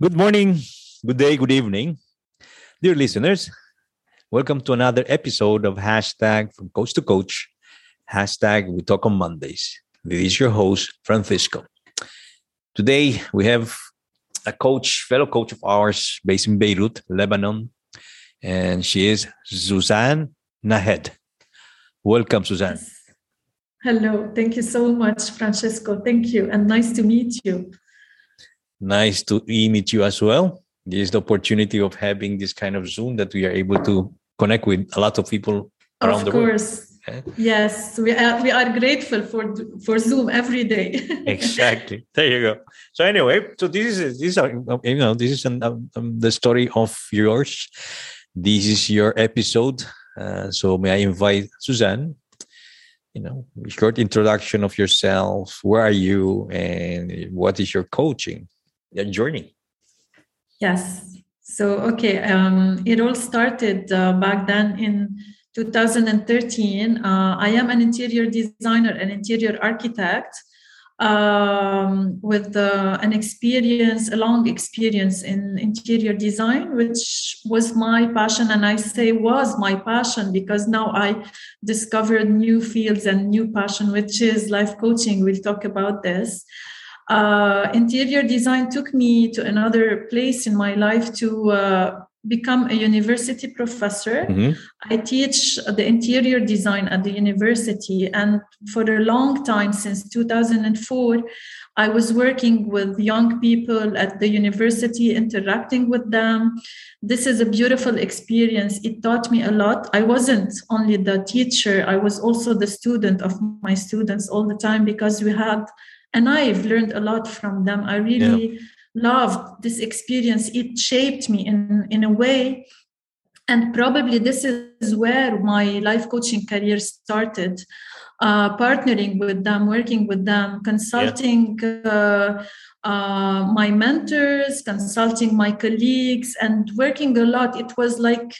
Good morning, good day, good evening. Dear listeners, welcome to another episode of hashtag from coach to coach. Hashtag we talk on Mondays. This is your host, Francisco. Today we have a coach, fellow coach of ours based in Beirut, Lebanon, and she is Suzanne Nahed. Welcome, Suzanne. Hello, thank you so much, Francesco. Thank you, and nice to meet you. Nice to meet you as well. This is the opportunity of having this kind of Zoom that we are able to connect with a lot of people around of the world. course. Yes, we are, we are grateful for for Zoom every day. exactly. There you go. So anyway, so this is this is you know this is an, um, um, the story of yours. This is your episode. Uh, so may I invite Suzanne? You know, short introduction of yourself. Where are you, and what is your coaching, journey? Yes. So okay, um, it all started uh, back then in 2013. Uh, I am an interior designer, an interior architect um, with uh, an experience, a long experience in interior design, which was my passion. And I say was my passion because now I discovered new fields and new passion, which is life coaching. We'll talk about this. Uh, interior design took me to another place in my life to uh, become a university professor. Mm-hmm. I teach the interior design at the university. And for a long time, since 2004, I was working with young people at the university, interacting with them. This is a beautiful experience. It taught me a lot. I wasn't only the teacher, I was also the student of my students all the time because we had, and I've learned a lot from them. I really. Yeah loved this experience it shaped me in in a way and probably this is where my life coaching career started uh, partnering with them working with them consulting yeah. uh, uh, my mentors consulting my colleagues and working a lot it was like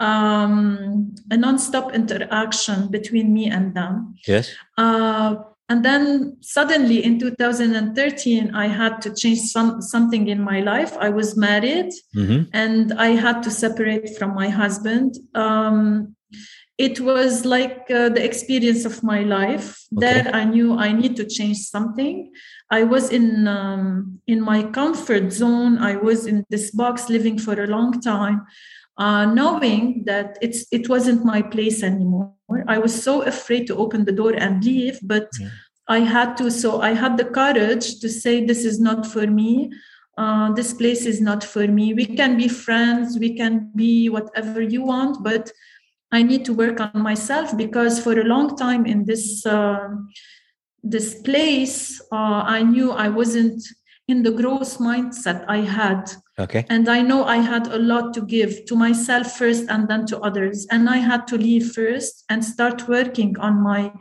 um, a non-stop interaction between me and them yes uh, and then suddenly in 2013 i had to change some something in my life. I was married mm-hmm. and i had to separate from my husband. Um, it was like uh, the experience of my life. Okay. there i knew i need to change something. I was in um, in my comfort zone. I was in this box living for a long time uh, knowing that it's it wasn't my place anymore. I was so afraid to open the door and leave, but yeah. I had to. So I had the courage to say, "This is not for me. Uh, this place is not for me. We can be friends. We can be whatever you want, but I need to work on myself because for a long time in this." Uh, this place uh, i knew i wasn't in the growth mindset i had Okay. And I know I had a lot to give to myself first and then to others. And I had to leave first and start working on my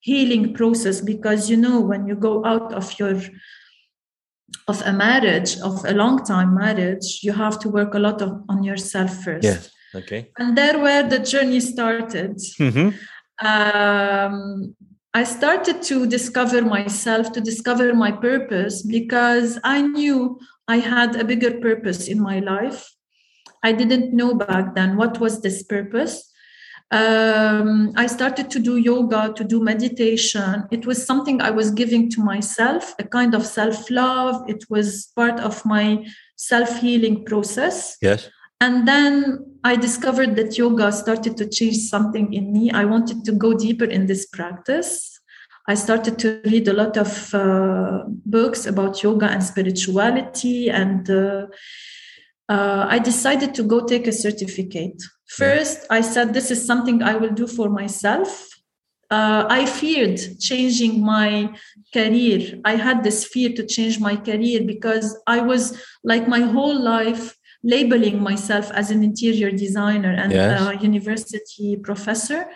healing process because you know when you go out of your of a marriage of a long time marriage you have to work a lot of, on yourself first yeah okay and there where the journey started mm-hmm. um, i started to discover myself to discover my purpose because i knew I had a bigger purpose in my life. I didn't know back then what was this purpose. Um, I started to do yoga, to do meditation. It was something I was giving to myself, a kind of self love. It was part of my self healing process. Yes. And then I discovered that yoga started to change something in me. I wanted to go deeper in this practice. I started to read a lot of uh, books about yoga and spirituality, and uh, uh, I decided to go take a certificate. First, I said, This is something I will do for myself. Uh, I feared changing my career. I had this fear to change my career because I was like my whole life labeling myself as an interior designer and yes. a university professor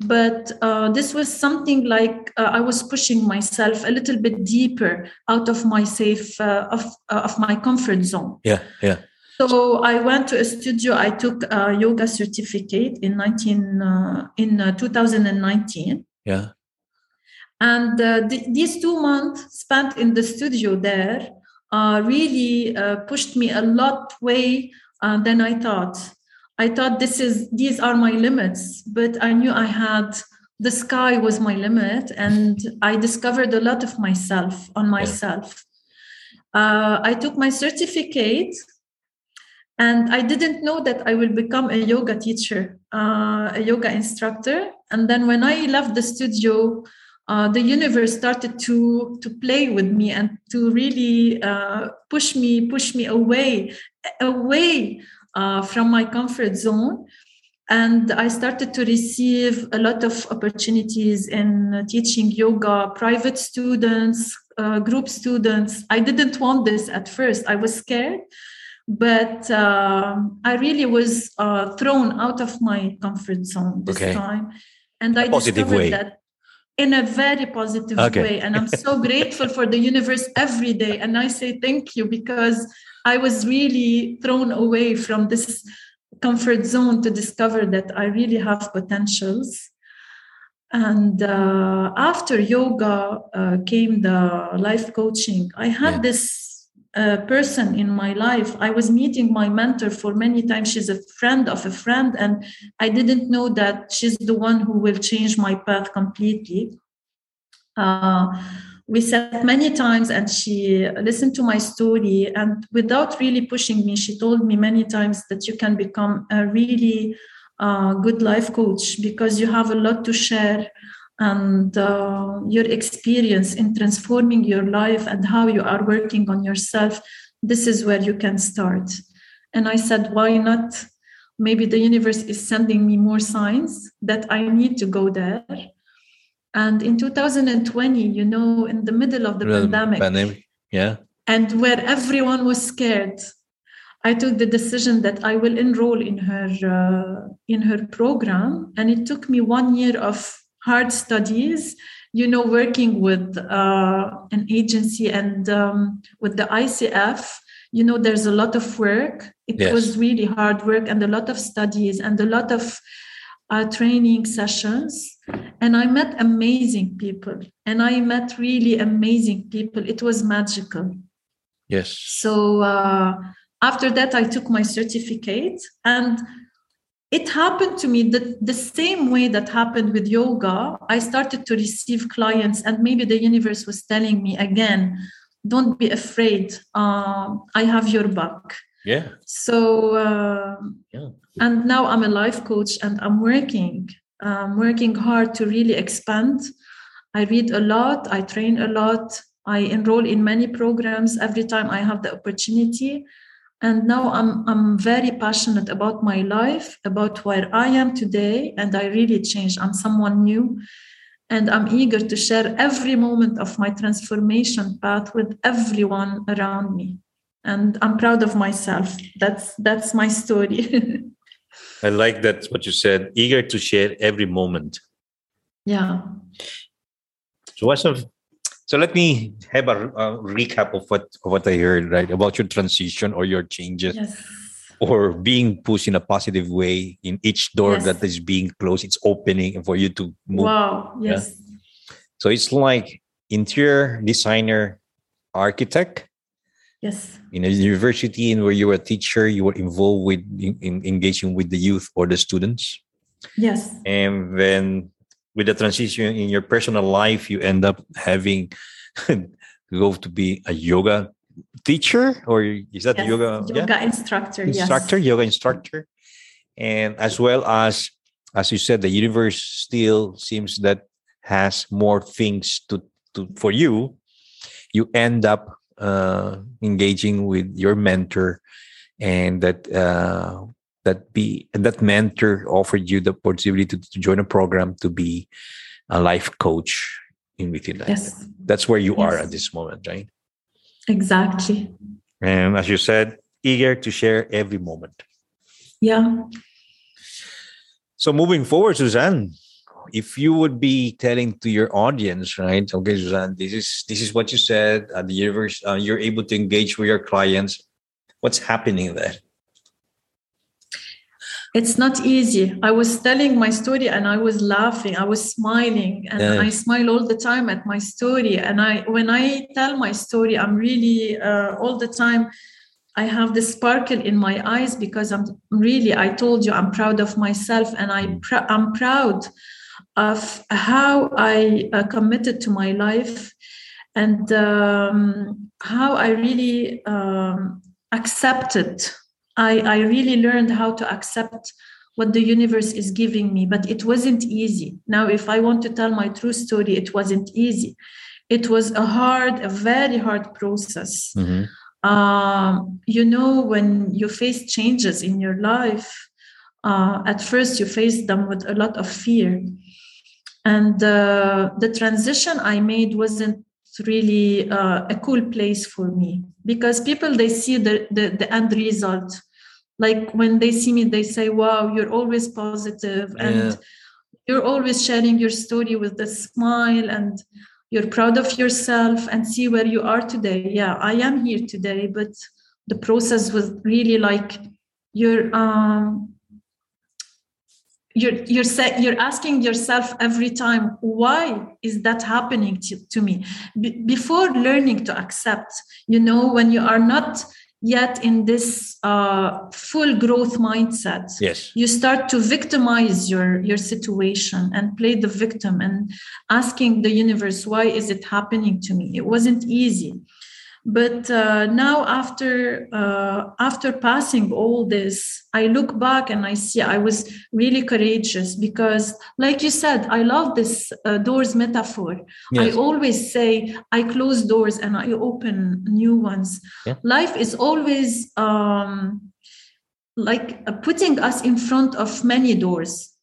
but uh, this was something like uh, i was pushing myself a little bit deeper out of my safe uh, of, uh, of my comfort zone. Yeah yeah. So i went to a studio i took a yoga certificate in 19 uh, in uh, 2019 yeah. And th- these two months spent in the studio there uh, really uh, pushed me a lot way uh, than I thought. I thought this is these are my limits, but I knew I had the sky was my limit, and I discovered a lot of myself on myself. Uh, I took my certificate, and I didn't know that I will become a yoga teacher, uh, a yoga instructor. And then when I left the studio, uh, the universe started to to play with me and to really uh, push me push me away away uh, from my comfort zone and i started to receive a lot of opportunities in teaching yoga private students uh, group students i didn't want this at first i was scared but uh, i really was uh, thrown out of my comfort zone this okay. time and I discovered way. that in a very positive okay. way and i'm so grateful for the universe every day and i say thank you because i was really thrown away from this comfort zone to discover that i really have potentials and uh, after yoga uh, came the life coaching i had this uh, person in my life. I was meeting my mentor for many times. She's a friend of a friend, and I didn't know that she's the one who will change my path completely. We sat many times, and she listened to my story, and without really pushing me, she told me many times that you can become a really uh, good life coach because you have a lot to share and uh, your experience in transforming your life and how you are working on yourself this is where you can start. And i said why not? Maybe the universe is sending me more signs that i need to go there and in 2020 you know in the middle of the pandemic, pandemic? Yeah. and where everyone was scared i took the decision that i will enroll in her uh, in her program. And it took me one year of hard studies you know working with uh, an agency and um, with the icf you know there's a lot of work. It yes. was really hard work and a lot of studies and a lot of uh, training sessions and i met amazing people and i met really amazing people. It was magical. Yes. So uh, after that i took my certificate and it happened to me that the same way that happened with yoga. I started to receive clients and maybe the universe was telling me again don't be afraid. Uh, i have your back yeah so uh, yeah. and now i'm a life coach and i'm working i'm working hard to really expand i read a lot i train a lot i enroll in many programs every time i have the opportunity and now I'm, I'm very passionate about my life, about where I am today, and I really changed. I'm someone new, and I'm eager to share every moment of my transformation path with everyone around me. And I'm proud of myself. That's that's my story. I like that what you said. Eager to share every moment. Yeah. So what's some so let me have a, a, recap of what of what I heard right about your transition or your changes, yes. or being pushed in a positive way in each door yes. that is being closed. It's opening for you to move. Wow! Yes. Yeah? So it's like interior designer, architect. Yes. In a university, and where you were a teacher, you were involved with in, in engaging with the youth or the students. Yes. And then with the transition in your personal life, you end up having to go to be a yoga teacher or is that yes, yoga yoga yeah? instructor instructor yes. yoga instructor and as well as as you said the universe still seems that has more things to, to for you you end up uh, engaging with your mentor and that uh, that be that mentor offered you the possibility to, to join a program to be a life coach in within that. Yes. That's where you yes. are at this moment, right? Exactly. And as you said, eager to share every moment. Yeah. So moving forward, Suzanne, if you would be telling to your audience, right? Okay, Suzanne, this is this is what you said at the universe. Uh, you're able to engage with your clients. What's happening there? it's not easy. I was telling my story and I was laughing, I was smiling, and Yeah. I smile all the time at my story. And I, when I tell my story, I'm really uh, all the time. I have the sparkle in my eyes because I'm really. I told you I'm proud of myself, and I pr- I'm proud of how I uh, committed to my life, and um, how I really um, accepted I, I really learned how to accept what the universe is giving me, but it wasn't easy. Now, if I want to tell my true story, it wasn't easy. It was a hard, a very hard process. Mhm. Um, you know, when you face changes in your life, uh, at first you face them with a lot of fear. And uh, the transition I made wasn't really uh, a cool place for me because people they see the, the the end result like when they see me they say wow you're always positive and Yeah. you're always sharing your story with a smile and you're proud of yourself and see where you are today yeah i am here today but the process was really like you're um you're you're sa- you're asking yourself every time why is that happening to, to me? Be- before learning to accept you know when you are not yet in this uh, full growth mindset Yes. you start to victimize your your situation and play the victim and asking the universe why is it happening to me? It wasn't easy but uh, now after uh, after passing all this i look back and i see i was really courageous because like you said i love this uh, doors metaphor I always say I close doors and I open new ones. Yeah. Life is always um, like uh, putting us in front of many doors.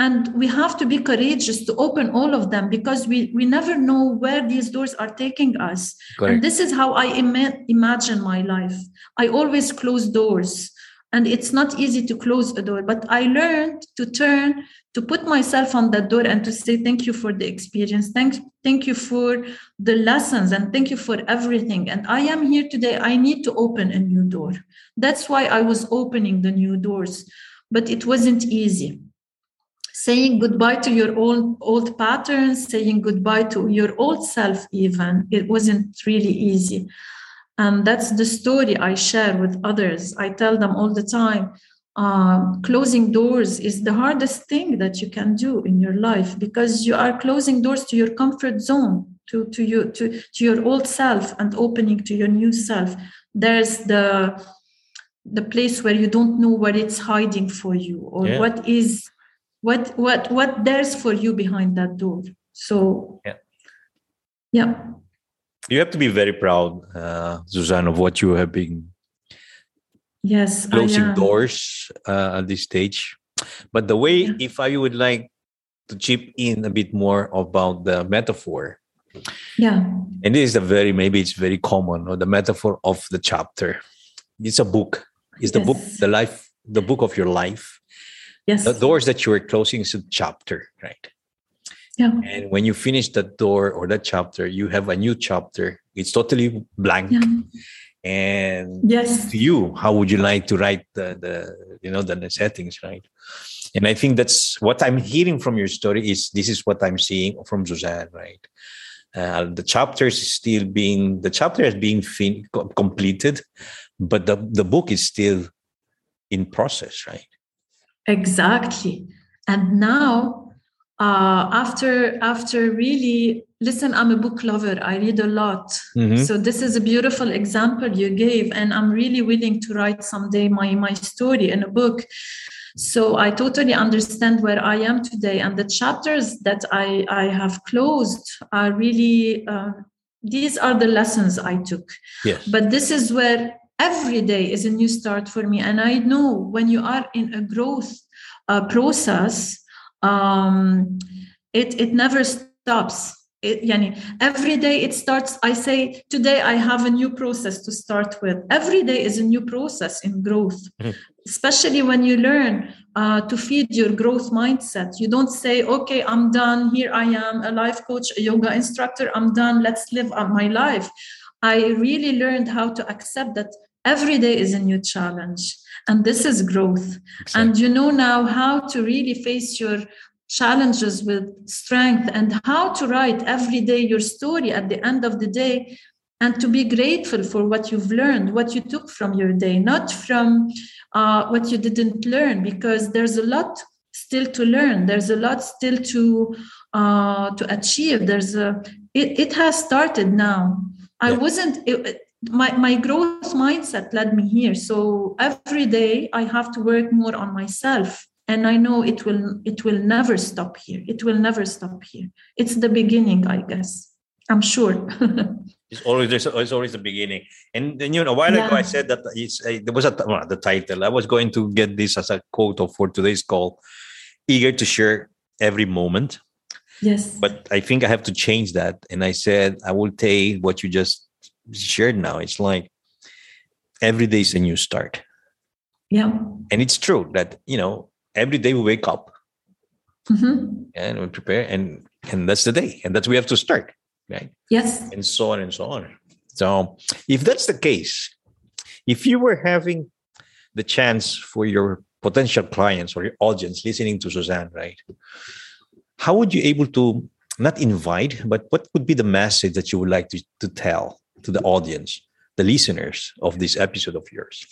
And we have to be courageous to open all of them because we, we never know where these doors are taking us. And this is how I ima- imagine my life. I always close doors. And it's not easy to close a door, but I learned to turn, to put myself on that door and to say, thank you for the experience. Thank, thank you for the lessons and thank you for everything. And I am here today. I need to open a new door. That's why I was opening the new doors, but it wasn't easy. Saying goodbye to your old old patterns, saying goodbye to your old self, even it wasn't really easy. And that's the story I share with others. I tell them all the time um, closing doors is the hardest thing that you can do in your life because you are closing doors to your comfort zone, to, to, you, to, to your old self and opening to your new self. There's the the place where you don't know what it's hiding for you or Yeah. what is what what what there's for you behind that door so Yeah. yeah You have to be very proud, uh, Suzanne, of what you have been yes I closing doors uh, at this stage. But the way, Yeah. if I would like to chip in a bit more about the metaphor, yeah and this is a very maybe it's very common, or the metaphor of the chapter. It's a book. It's the book, the life, the book of your life. Yes The doors that you are closing is a chapter, right? yeah And when you finish that door or that chapter, you have a new chapter. It's totally blank. yeah And yes to you, how would you like to write the, the you know the, the settings, right? And I think that's what I'm hearing from your story is this is what I'm seeing from Suzanne, right? Uh, the chapters is still being the chapter is being fin- completed, but the, the book is still in process, right? Exactly. And now uh, after after really listen i'm a book lover. I read a lot. Mhm. so this is a beautiful example you gave and i'm really willing to write someday my my story in a book. So i totally understand where i am today and the chapters that i i have closed are really uh, these are the lessons i took. Yes. but this is where every day is a new start for me and i know when you are in a growth uh, process um, it it never stops. It, yani, every day it starts i say today i have a new process to start with. Every day is a new process in growth. Mhm. especially when you learn uh, to feed your growth mindset. You don't say okay i'm done. Here i am a life coach a yoga instructor. I'm done. Let's live my life. I really learned how to accept that every day is a new challenge and this is growth. Exactly. and you know now how to really face your challenges with strength and how to write every day your story at the end of the day and to be grateful for what you've learned what you took from your day not from uh, what you didn't learn because there's a lot still to learn. There's a lot still to uh, to achieve. There's a it, it has started now. I wasn't it, my, my growth mindset led me here. So every day i have to work more on myself and i know it will it will never stop here. It will never stop here. It's the beginning i guess. I'm sure. It's always there's it's always the beginning. And then you know a while yeah. ago i said that it's uh, there was a well, the title. I was going to get this as a quote of for today's call. Eager to share every moment. Yes. But i think i have to change that. And i said i will take what you just shared now. It's like every day is a new start. Yeah. And it's true that, you know, every day we wake up mm-hmm. and we prepare and and that's the day. And that's we have to start. Right. Yes. And so on and so on. So if that's the case, if you were having the chance for your potential clients or your audience listening to Suzanne, right? How would you able to not invite, but what would be the message that you would like to, to tell to the audience, the listeners of this episode of yours?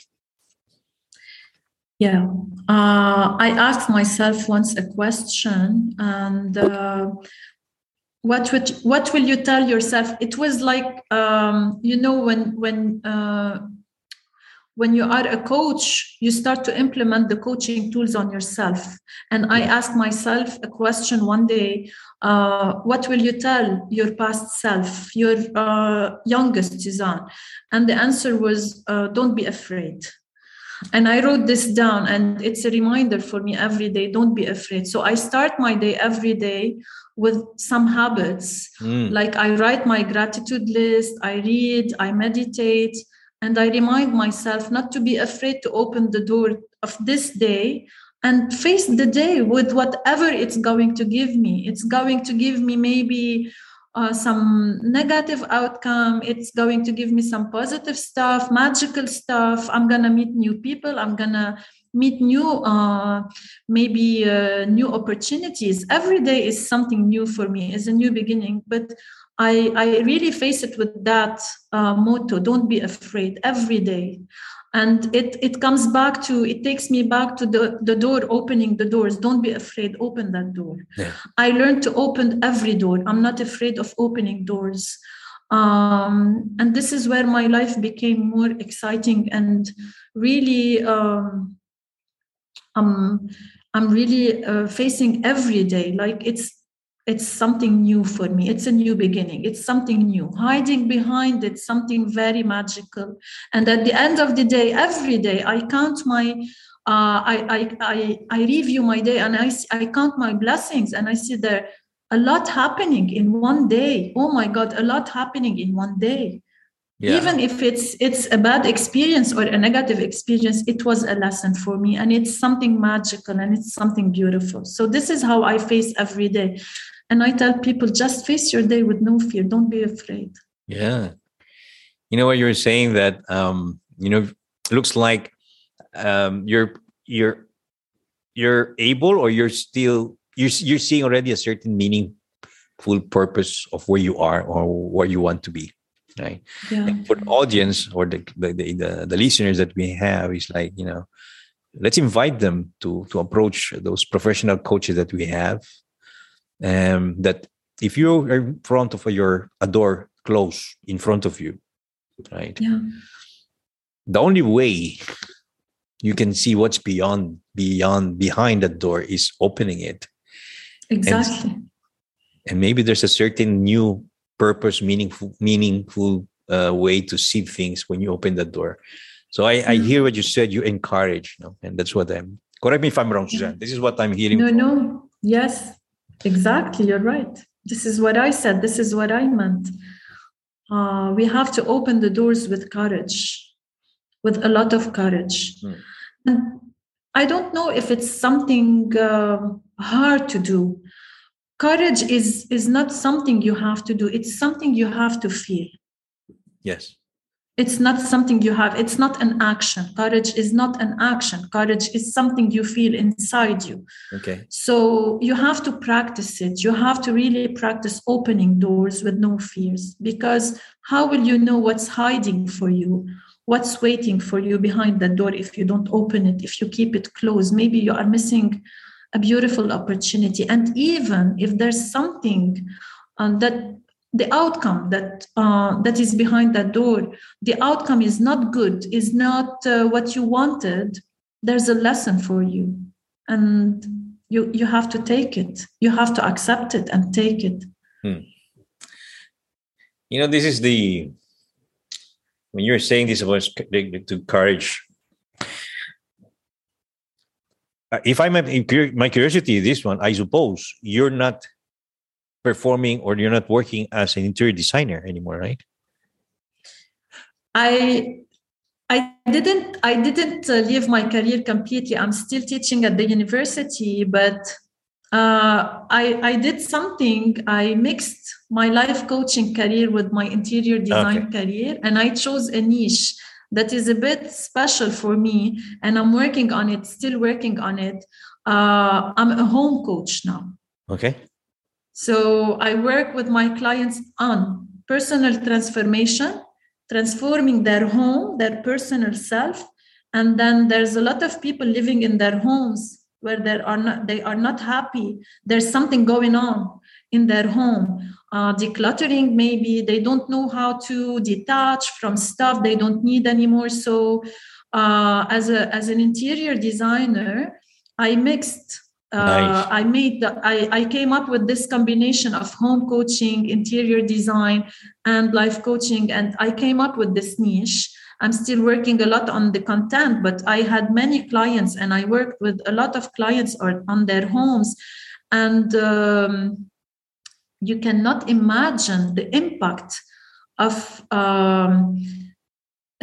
Yeah, uh, I asked myself once a question, and uh, what would what will you tell yourself? It was like um, you know when when uh, when you are a coach, you start to implement the coaching tools on yourself. And I asked myself a question one day uh, What will you tell your past self, your uh, youngest Suzanne? And the answer was uh, Don't be afraid. And I wrote this down, and it's a reminder for me every day don't be afraid. So I start my day every day with some habits. Mm. Like I write my gratitude list, I read, I meditate and I remind myself not to be afraid to open the door of this day and face the day with whatever it's going to give me. It's going to give me maybe uh, some negative outcome. It's going to give me some positive stuff, magical stuff. I'm to meet new people. I'm to meet new uh, maybe uh, new opportunities every day is something new for me is a new beginning but I, I really face it with that uh, motto don't be afraid every day and it, it comes back to it takes me back to the, the door opening the doors. Don't be afraid open that door. Yeah. i learned to open every door. I'm not afraid of opening doors. Um, and this is where my life became more exciting and really um, um, i'm really uh, facing every day. Like it's it's something new for me it's a new beginning it's something new hiding behind it something very magical and at the end of the day every day i count my uh, I, I, I, I review my day and I, I count my blessings and I see there a lot happening in one day. Oh my God, a lot happening in one day. Yeah. Even if it's it's a bad experience or a negative experience, it was a lesson for me, and it's something magical and it's something beautiful. So this is how I face every day. And I tell people just face your day with no fear. Don't be afraid. Yeah. You know what you're saying that um, you know, looks like um you're you're you're able or you're still you're you're seeing already a certain meaningful purpose of where you are or where you want to be. Right. Yeah. And for the audience or the, the the, the listeners that we have is like, you know, let's invite them to to approach those professional coaches that we have um, that if you are in front of your a door closed in front of you, right? Yeah. The only way you can see what's beyond beyond behind that door is opening it. Exactly. And, and maybe there's a certain new purpose, meaningful, meaningful uh, way to see things when you open the door. So I, I mm-hmm. hear what you said. You encourage, you know, and that's what I'm. Correct me if I'm wrong, Suzanne. This is what I'm hearing. No, from. no, yes, Exactly, you're right. This is what I said. This is what I meant. Uh, we have to open the doors with courage, with a lot of courage. Mm. And I don't know if it's something uh, hard to do. Courage is is not something you have to do. It's something you have to feel. Yes. It's not something you have. It's not an action. Courage is not an action. Courage is something you feel inside you. Okay. So you have to practice it. You have to really practice opening doors with no fears because how will you know what's hiding for you what's waiting for you behind that door if you don't open it if you keep it closed? Maybe you are missing a beautiful opportunity. And even if there's something um, that the outcome that uh, that is behind that door. The outcome is not good is not uh, what you wanted. There's a lesson for you. And you you have to take it. You have to accept it and take it. Hmm. you know this is the when you're saying this about to courage uh, if i'm my curiosity this one i suppose you're not performing or you're not working as an interior designer anymore, right? I I didn't I didn't uh, leave my career completely. I'm still teaching at the university, but uh, I I did something. I mixed my life coaching career with my interior design okay. career, and I chose a niche that is a bit special for me, and I'm working on it. Still working on it. Uh, I'm a home coach now. Okay. So I work with my clients on personal transformation, transforming their home, their personal self. And then there's a lot of people living in their homes where they are not they are not happy. There's something going on in their home. Uh, decluttering, maybe they don't know how to detach from stuff they don't need anymore. So uh, as a as an interior designer, I mixed nice. Uh, I made the, I, I came up with this combination of home coaching, interior design, and life coaching, and I came up with this niche. I'm still working a lot on the content, but I had many clients, and I worked with a lot of clients on, on their homes, and um, you cannot imagine the impact of um,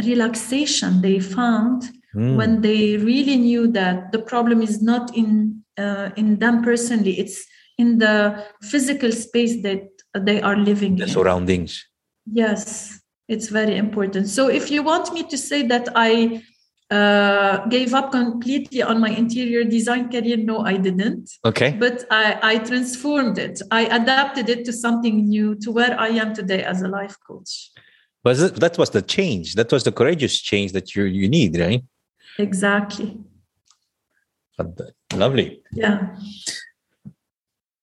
relaxation they found mm. when they really knew that the problem is not in uh, in them personally. It's in the physical space that they are living the in. surroundings. Yes it's very important. So if you want me to say that i uh, gave up completely on my interior design career no i didn't. Okay. But i i transformed it. I adapted it to something new to where i am today as a life coach. But that was the change. That was the courageous change that you you need right? Exactly Lovely. Yeah.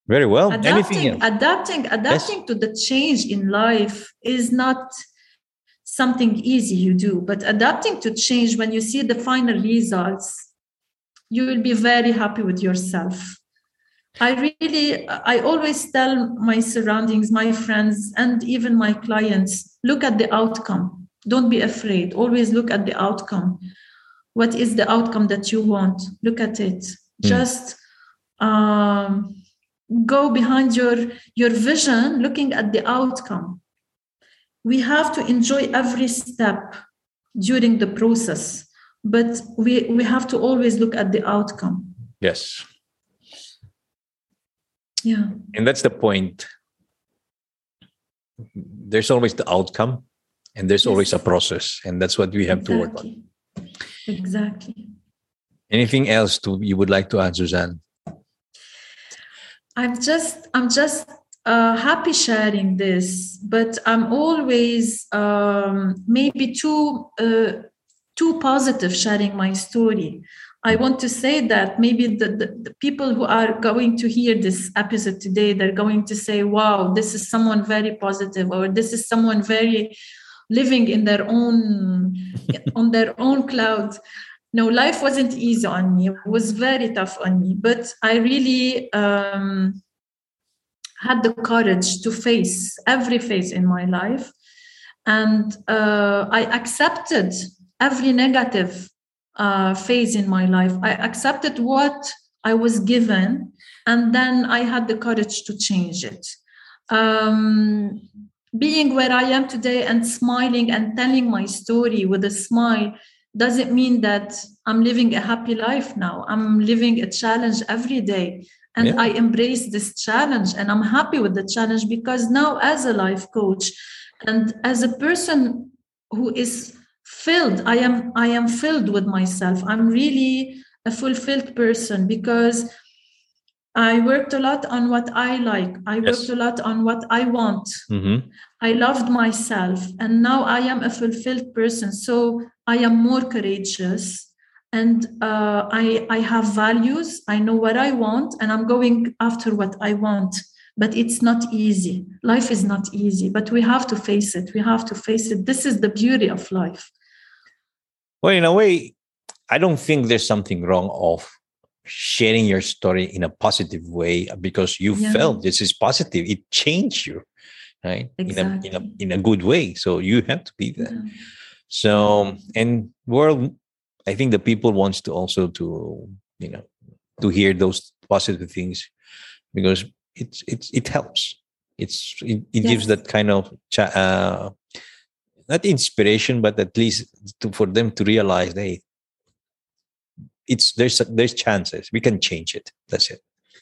Very well. Adapting, adapting, adapting yes. to the change in life is not something easy you do, but adapting to change when you see the final results, you will be very happy with yourself. I really, I always tell my surroundings, my friends, and even my clients look at the outcome. Don't be afraid. Always look at the outcome what is the outcome that you want look at it mm. just um, go behind your your vision looking at the outcome we have to enjoy every step during the process but we we have to always look at the outcome yes yeah and that's the point there's always the outcome and there's yes. always a process and that's what we have exactly. to work on Exactly. Anything else to you would like to add, Suzanne? I'm just I'm just uh, happy sharing this, but I'm always um, maybe too uh, too positive sharing my story. I want to say that maybe the, the, the, people who are going to hear this episode today, they're going to say, wow, this is someone very positive, or this is someone very living in their own on their own cloud no life wasn't easy on me. It was very tough on me but i really um, had the courage to face every phase in my life. And uh, i accepted every negative uh, phase in my life. I accepted what i was given and then i had the courage to change it. Um, being where I am today and smiling and telling my story with a smile doesn't mean that I'm living a happy life now. I'm living a challenge every day. And yeah. I embrace this challenge and I'm happy with the challenge because now, as a life coach and as a person who is filled i am i am filled with myself i'm really a fulfilled person because i worked a lot on what i like i yes. worked a lot on what i want mm-hmm. i loved myself and now i am a fulfilled person so i am more courageous and uh, I, I have values. I know what i want and i'm going after what i want but it's not easy. Life is not easy but we have to face it. We have to face it. This is the beauty of life. Well in a way i don't think there's something wrong of sharing your story in a positive way because you yeah. felt this is positive. It changed you right? Exactly. in, a, in, a, in a good way. So you have to be there yeah. So and world i think the people wants to also to you know to hear those positive things because it's it's it helps. It's it, it yes. gives that kind of uh, not inspiration but at least to, for them to realize hey it's there's there's chances. We can change it. That's it.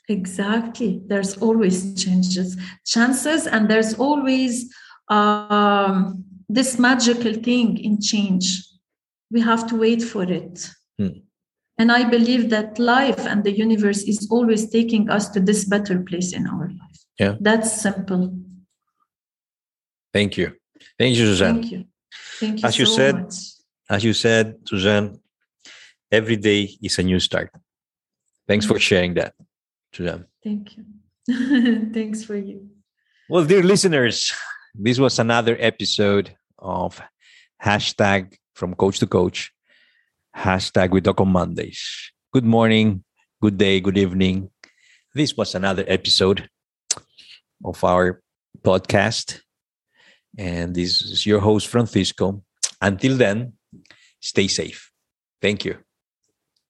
Exactly. There's always changes. Chances and there's always um, this magical thing in change we have to wait for it. Hmm. and i believe that life and the universe is always taking us to this better place in our life. Yeah. That's simple. Thank you. Thank you suzanne. Thank you. Thank you as you so said much. as you said suzanne every day is a new start. Thanks for sharing that suzanne. Thank you. Thanks for you. Well dear listeners this was another episode of hashtag from coach to coach. Hashtag we talk on Mondays. Good morning, good day, good evening. This was another episode of our podcast. And this is your host, Francisco. Until then, stay safe. Thank you.